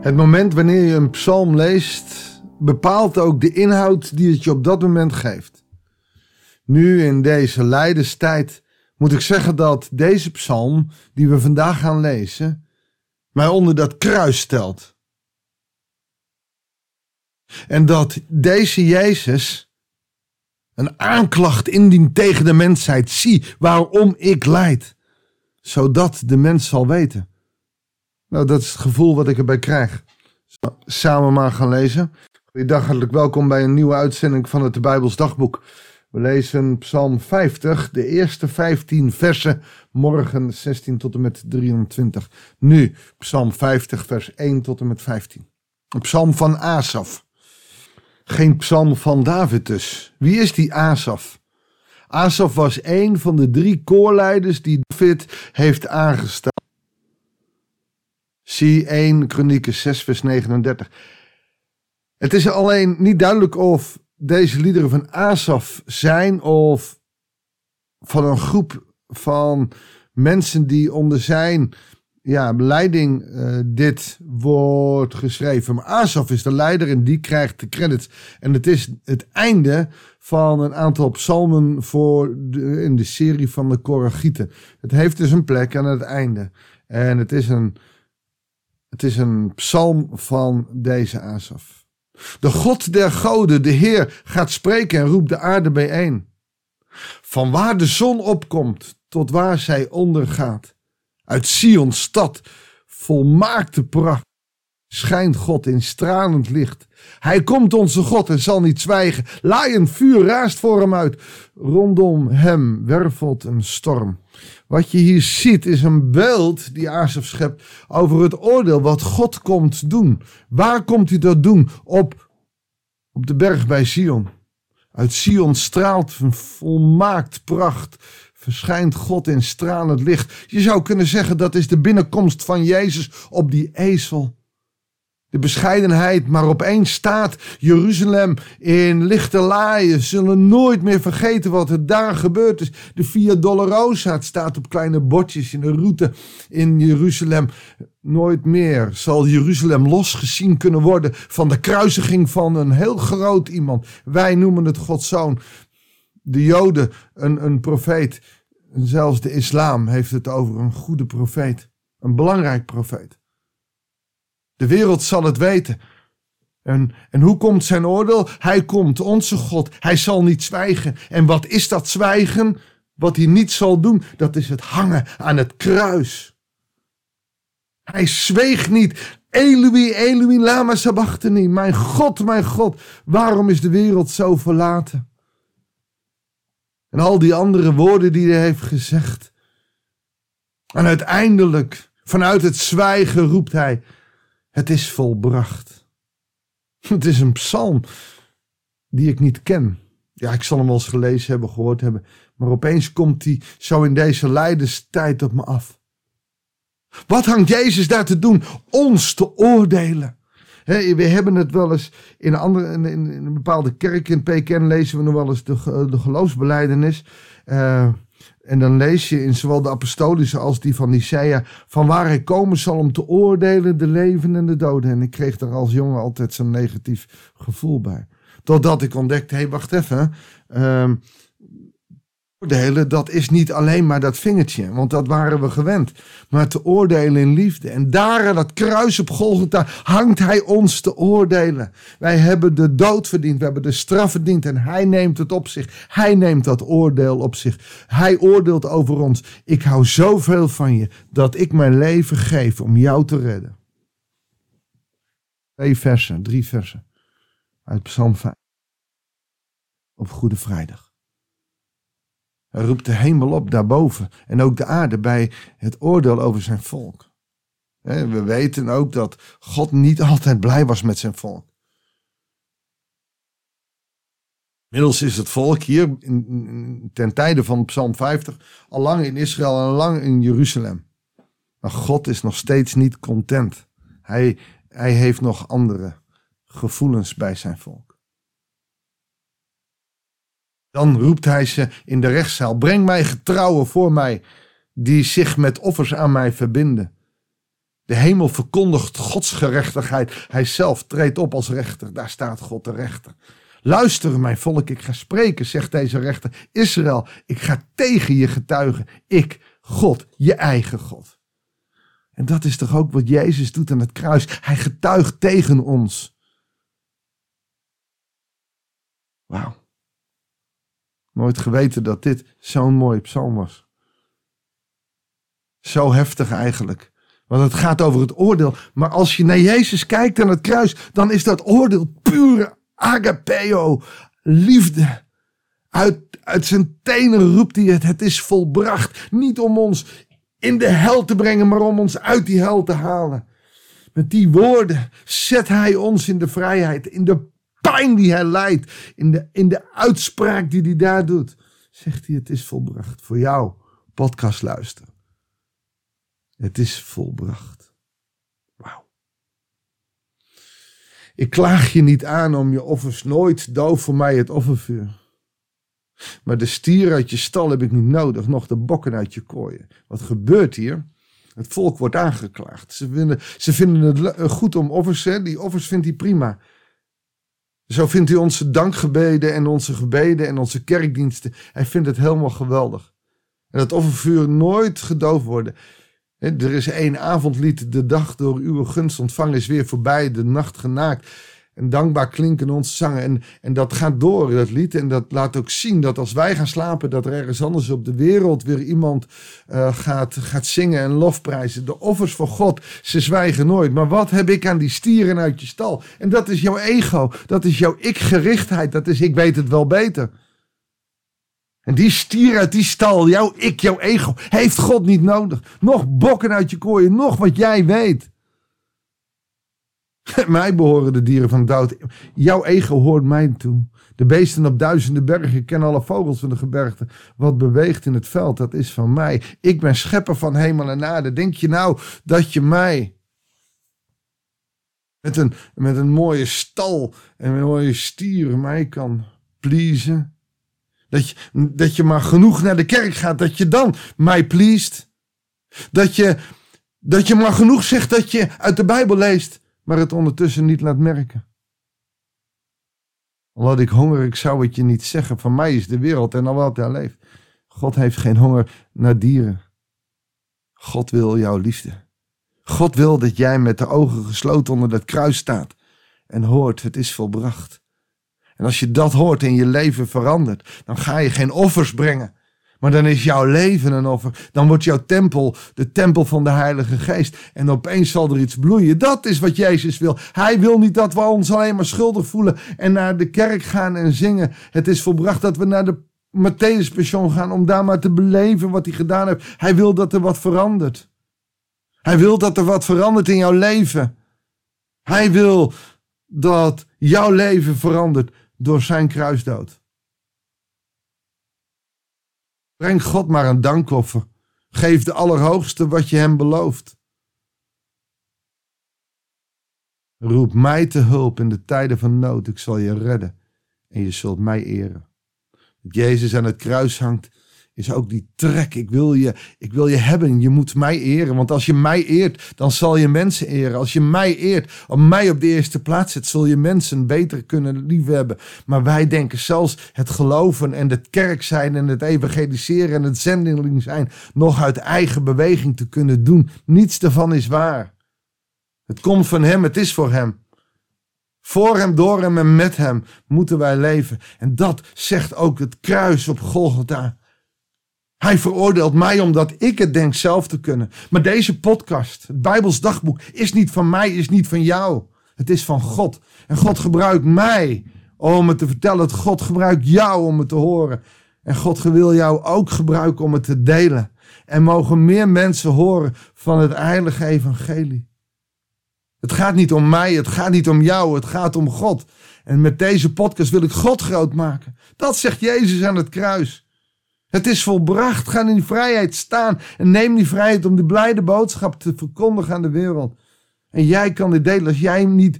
Het moment wanneer je een psalm leest, bepaalt ook de inhoud die het je op dat moment geeft. Nu in deze lijdenstijd moet ik zeggen dat deze psalm, die we vandaag gaan lezen, mij onder dat kruis stelt. En dat deze Jezus een aanklacht indient tegen de mensheid. Zie waarom ik leid, zodat de mens zal weten. Nou, dat is het gevoel wat ik erbij krijg. Samen maar gaan lezen. Goeiedag, hartelijk welkom bij een nieuwe uitzending van het Bijbels Dagboek. We lezen Psalm 50, de eerste 15 versen, morgen 16 tot en met 23. Nu, Psalm 50, vers 1 tot en met 15. Een psalm van Asaf. Geen psalm van David dus. Wie is die Asaf? Asaf was een van de drie koorleiders die David heeft aangesteld. Zie 1 Kronieken 6 vers 39. Het is alleen niet duidelijk of deze liederen van Asaf zijn of van een groep van mensen die onder zijn ja, leiding uh, dit wordt geschreven. Maar Asaf is de leider en die krijgt de credits. En het is het einde van een aantal psalmen voor in de serie van de Koragieten. Het heeft dus een plek aan het einde. En het is een, het is een psalm van deze Asaf. De God der goden, de Heer, gaat spreken en roept de aarde bijeen. Van waar de zon opkomt tot waar zij ondergaat. Uit Sion's stad, volmaakte pracht, schijnt God in stralend licht. Hij komt onze God en zal niet zwijgen. Laaiend vuur raast voor hem uit. Rondom hem wervelt een storm. Wat je hier ziet is een beeld die Asaf schept over het oordeel wat God komt doen. Waar komt hij dat doen? Op, op de berg bij Sion. Uit Sion straalt een volmaakt pracht verschijnt God in stralend licht. Je zou kunnen zeggen dat is de binnenkomst van Jezus op die ezel. De bescheidenheid, maar opeens staat Jeruzalem in lichte laaien. Zullen nooit meer vergeten wat er daar gebeurd is. De Via Dolorosa, het staat op kleine bordjes in de route in Jeruzalem. Nooit meer zal Jeruzalem losgezien kunnen worden van de kruisiging van een heel groot iemand. Wij noemen het Gods zoon. De Joden, een, een profeet. Zelfs de islam heeft het over een goede profeet. Een belangrijk profeet. De wereld zal het weten. En, en hoe komt zijn oordeel? Hij komt, onze God. Hij zal niet zwijgen. En wat is dat zwijgen? Wat hij niet zal doen, dat is het hangen aan het kruis. Hij zweeg niet. Eloi, Eloi, lama sabachthani. Mijn God, mijn God, waarom is de wereld zo verlaten? En al die andere woorden die hij heeft gezegd. En uiteindelijk, vanuit het zwijgen, roept hij: Het is volbracht. Het is een psalm die ik niet ken. Ja, ik zal hem wel eens gelezen hebben, gehoord hebben. Maar opeens komt hij zo in deze lijdenstijd op me af. Wat hangt Jezus daar te doen? Ons te oordelen we hebben het wel eens in een, andere, een bepaalde kerk in Pekin lezen we nog wel eens de, de geloofsbeleidenis. Uh, en dan lees je in zowel de apostolische als die van Nicea van waar hij komen zal om te oordelen de leven en de doden. En ik kreeg daar als jongen altijd zo'n negatief gevoel bij. Totdat ik ontdekte, hé hey, wacht even. Oordelen, dat is niet alleen maar dat vingertje, want dat waren we gewend. Maar te oordelen in liefde. En daar aan dat kruis op Golgotha hangt hij ons te oordelen. Wij hebben de dood verdiend, we hebben de straf verdiend en hij neemt het op zich. Hij neemt dat oordeel op zich. Hij oordeelt over ons. Ik hou zoveel van je dat ik mijn leven geef om jou te redden. Twee versen, drie versen uit Psalm 5 op Goede Vrijdag. Hij roept de hemel op daarboven en ook de aarde bij het oordeel over zijn volk. We weten ook dat God niet altijd blij was met zijn volk. Inmiddels is het volk hier ten tijde van Psalm 50 al lang in Israël en lang in Jeruzalem. Maar God is nog steeds niet content. Hij, hij heeft nog andere gevoelens bij zijn volk. Dan roept hij ze in de rechtszaal: Breng mij getrouwen voor mij, die zich met offers aan mij verbinden. De hemel verkondigt Gods gerechtigheid. Hij zelf treedt op als rechter. Daar staat God de rechter. Luister, mijn volk, ik ga spreken, zegt deze rechter. Israël, ik ga tegen je getuigen. Ik, God, je eigen God. En dat is toch ook wat Jezus doet aan het kruis. Hij getuigt tegen ons. Wauw. Nooit geweten dat dit zo'n mooie psalm was. Zo heftig eigenlijk. Want het gaat over het oordeel. Maar als je naar Jezus kijkt aan het kruis, dan is dat oordeel pure agapeo. Liefde. Uit, uit zijn tenen roept hij het. Het is volbracht. Niet om ons in de hel te brengen, maar om ons uit die hel te halen. Met die woorden zet hij ons in de vrijheid. In de die hij leidt. In de, in de uitspraak die hij daar doet. Zegt hij: Het is volbracht. Voor jou, podcast luisteren. Het is volbracht. Wauw. Ik klaag je niet aan om je offers nooit doof voor mij het offervuur. Maar de stier uit je stal heb ik niet nodig, nog de bokken uit je kooien. Wat gebeurt hier? Het volk wordt aangeklaagd. Ze vinden, ze vinden het eh, goed om offers, hè? die offers vindt hij prima. Zo vindt hij onze dankgebeden en onze gebeden en onze kerkdiensten. Hij vindt het helemaal geweldig. En dat offervuur nooit gedoofd worden. Er is één avondlied, de dag door uw gunst ontvangen is weer voorbij, de nacht genaakt. En dankbaar klinken onze zangen. En, en dat gaat door, dat lied. En dat laat ook zien dat als wij gaan slapen, dat er ergens anders op de wereld weer iemand uh, gaat, gaat zingen en lofprijzen. De offers voor God, ze zwijgen nooit. Maar wat heb ik aan die stieren uit je stal? En dat is jouw ego. Dat is jouw ik-gerichtheid. Dat is ik weet het wel beter. En die stier uit die stal, jouw ik, jouw ego, heeft God niet nodig. Nog bokken uit je kooien, nog wat jij weet. mij behoren de dieren van dood. Jouw ego hoort mij toe. De beesten op duizenden bergen kennen alle vogels van de gebergte. Wat beweegt in het veld, dat is van mij. Ik ben schepper van hemel en aarde. Denk je nou dat je mij met een, met een mooie stal en een mooie stier mij kan pleasen? Dat je, dat je maar genoeg naar de kerk gaat, dat je dan mij pleest. Dat je, dat je maar genoeg zegt dat je uit de Bijbel leest, maar het ondertussen niet laat merken. Al had ik honger, ik zou het je niet zeggen. Van mij is de wereld en al wat daar leeft. God heeft geen honger naar dieren. God wil jouw liefde. God wil dat jij met de ogen gesloten onder dat kruis staat en hoort, het is volbracht. En als je dat hoort en je leven verandert, dan ga je geen offers brengen. Maar dan is jouw leven een offer. Dan wordt jouw tempel de tempel van de Heilige Geest. En opeens zal er iets bloeien. Dat is wat Jezus wil. Hij wil niet dat we ons alleen maar schuldig voelen en naar de kerk gaan en zingen. Het is volbracht dat we naar de Matthäus Passion gaan om daar maar te beleven wat hij gedaan heeft. Hij wil dat er wat verandert. Hij wil dat er wat verandert in jouw leven. Hij wil dat jouw leven verandert door zijn kruisdood. Breng God maar een dankoffer. Geef de Allerhoogste wat je hem belooft. Roep mij te hulp in de tijden van nood. Ik zal je redden en je zult mij eren. Dat Jezus aan het kruis hangt, is ook die trek. Ik wil, je, ik wil je hebben. Je moet mij eren. Want als je mij eert, dan zal je mensen eren. Als je mij eert, om mij op de eerste plaats zet, zul je mensen beter kunnen liefhebben. Maar wij denken zelfs het geloven en het kerk zijn en het evangeliseren en het zendeling zijn nog uit eigen beweging te kunnen doen. Niets daarvan is waar. Het komt van Hem, het is voor Hem. Voor Hem, door Hem en met Hem moeten wij leven. En dat zegt ook het kruis op Golgotha. Hij veroordeelt mij omdat ik het denk zelf te kunnen. Maar deze podcast, het Bijbels dagboek, is niet van mij, is niet van jou. Het is van God. En God gebruikt mij om het te vertellen. God gebruikt jou om het te horen. En God wil jou ook gebruiken om het te delen. En mogen meer mensen horen van het heilige evangelie. Het gaat niet om mij, het gaat niet om jou, het gaat om God. En met deze podcast wil ik God groot maken. Dat zegt Jezus aan het kruis. Het is volbracht. Ga in die vrijheid staan en neem die vrijheid om de blijde boodschap te verkondigen aan de wereld. En jij kan dit delen. Als jij niet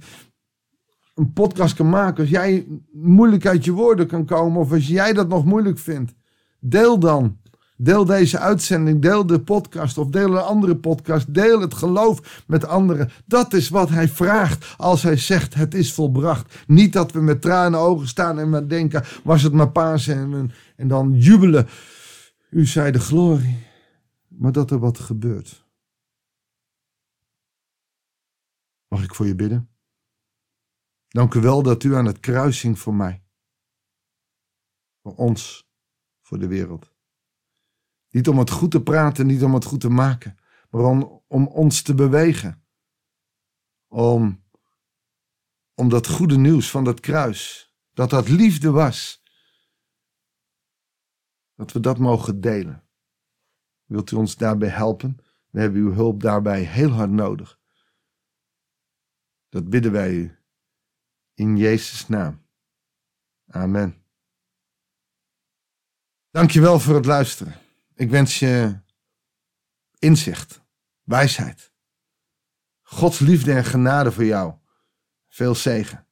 een podcast kan maken, als jij moeilijk uit je woorden kan komen, of als jij dat nog moeilijk vindt, deel dan. Deel deze uitzending, deel de podcast of deel een andere podcast. Deel het geloof met anderen. Dat is wat hij vraagt als hij zegt het is volbracht. Niet dat we met tranen ogen staan en maar denken was het maar Pasen en, en dan jubelen. U zei de glorie. Maar dat er wat gebeurt. Mag ik voor je bidden? Dank u wel dat u aan het kruising voor mij. Voor ons, voor de wereld. Niet om het goed te praten, niet om het goed te maken, maar om, om ons te bewegen. Om, om dat goede nieuws van dat kruis, dat dat liefde was, dat we dat mogen delen. Wilt u ons daarbij helpen? We hebben uw hulp daarbij heel hard nodig. Dat bidden wij u. In Jezus' naam. Amen. Dankjewel voor het luisteren. Ik wens je inzicht, wijsheid, Gods liefde en genade voor jou. Veel zegen.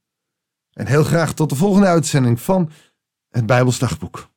En heel graag tot de volgende uitzending van het Bijbelsdagboek.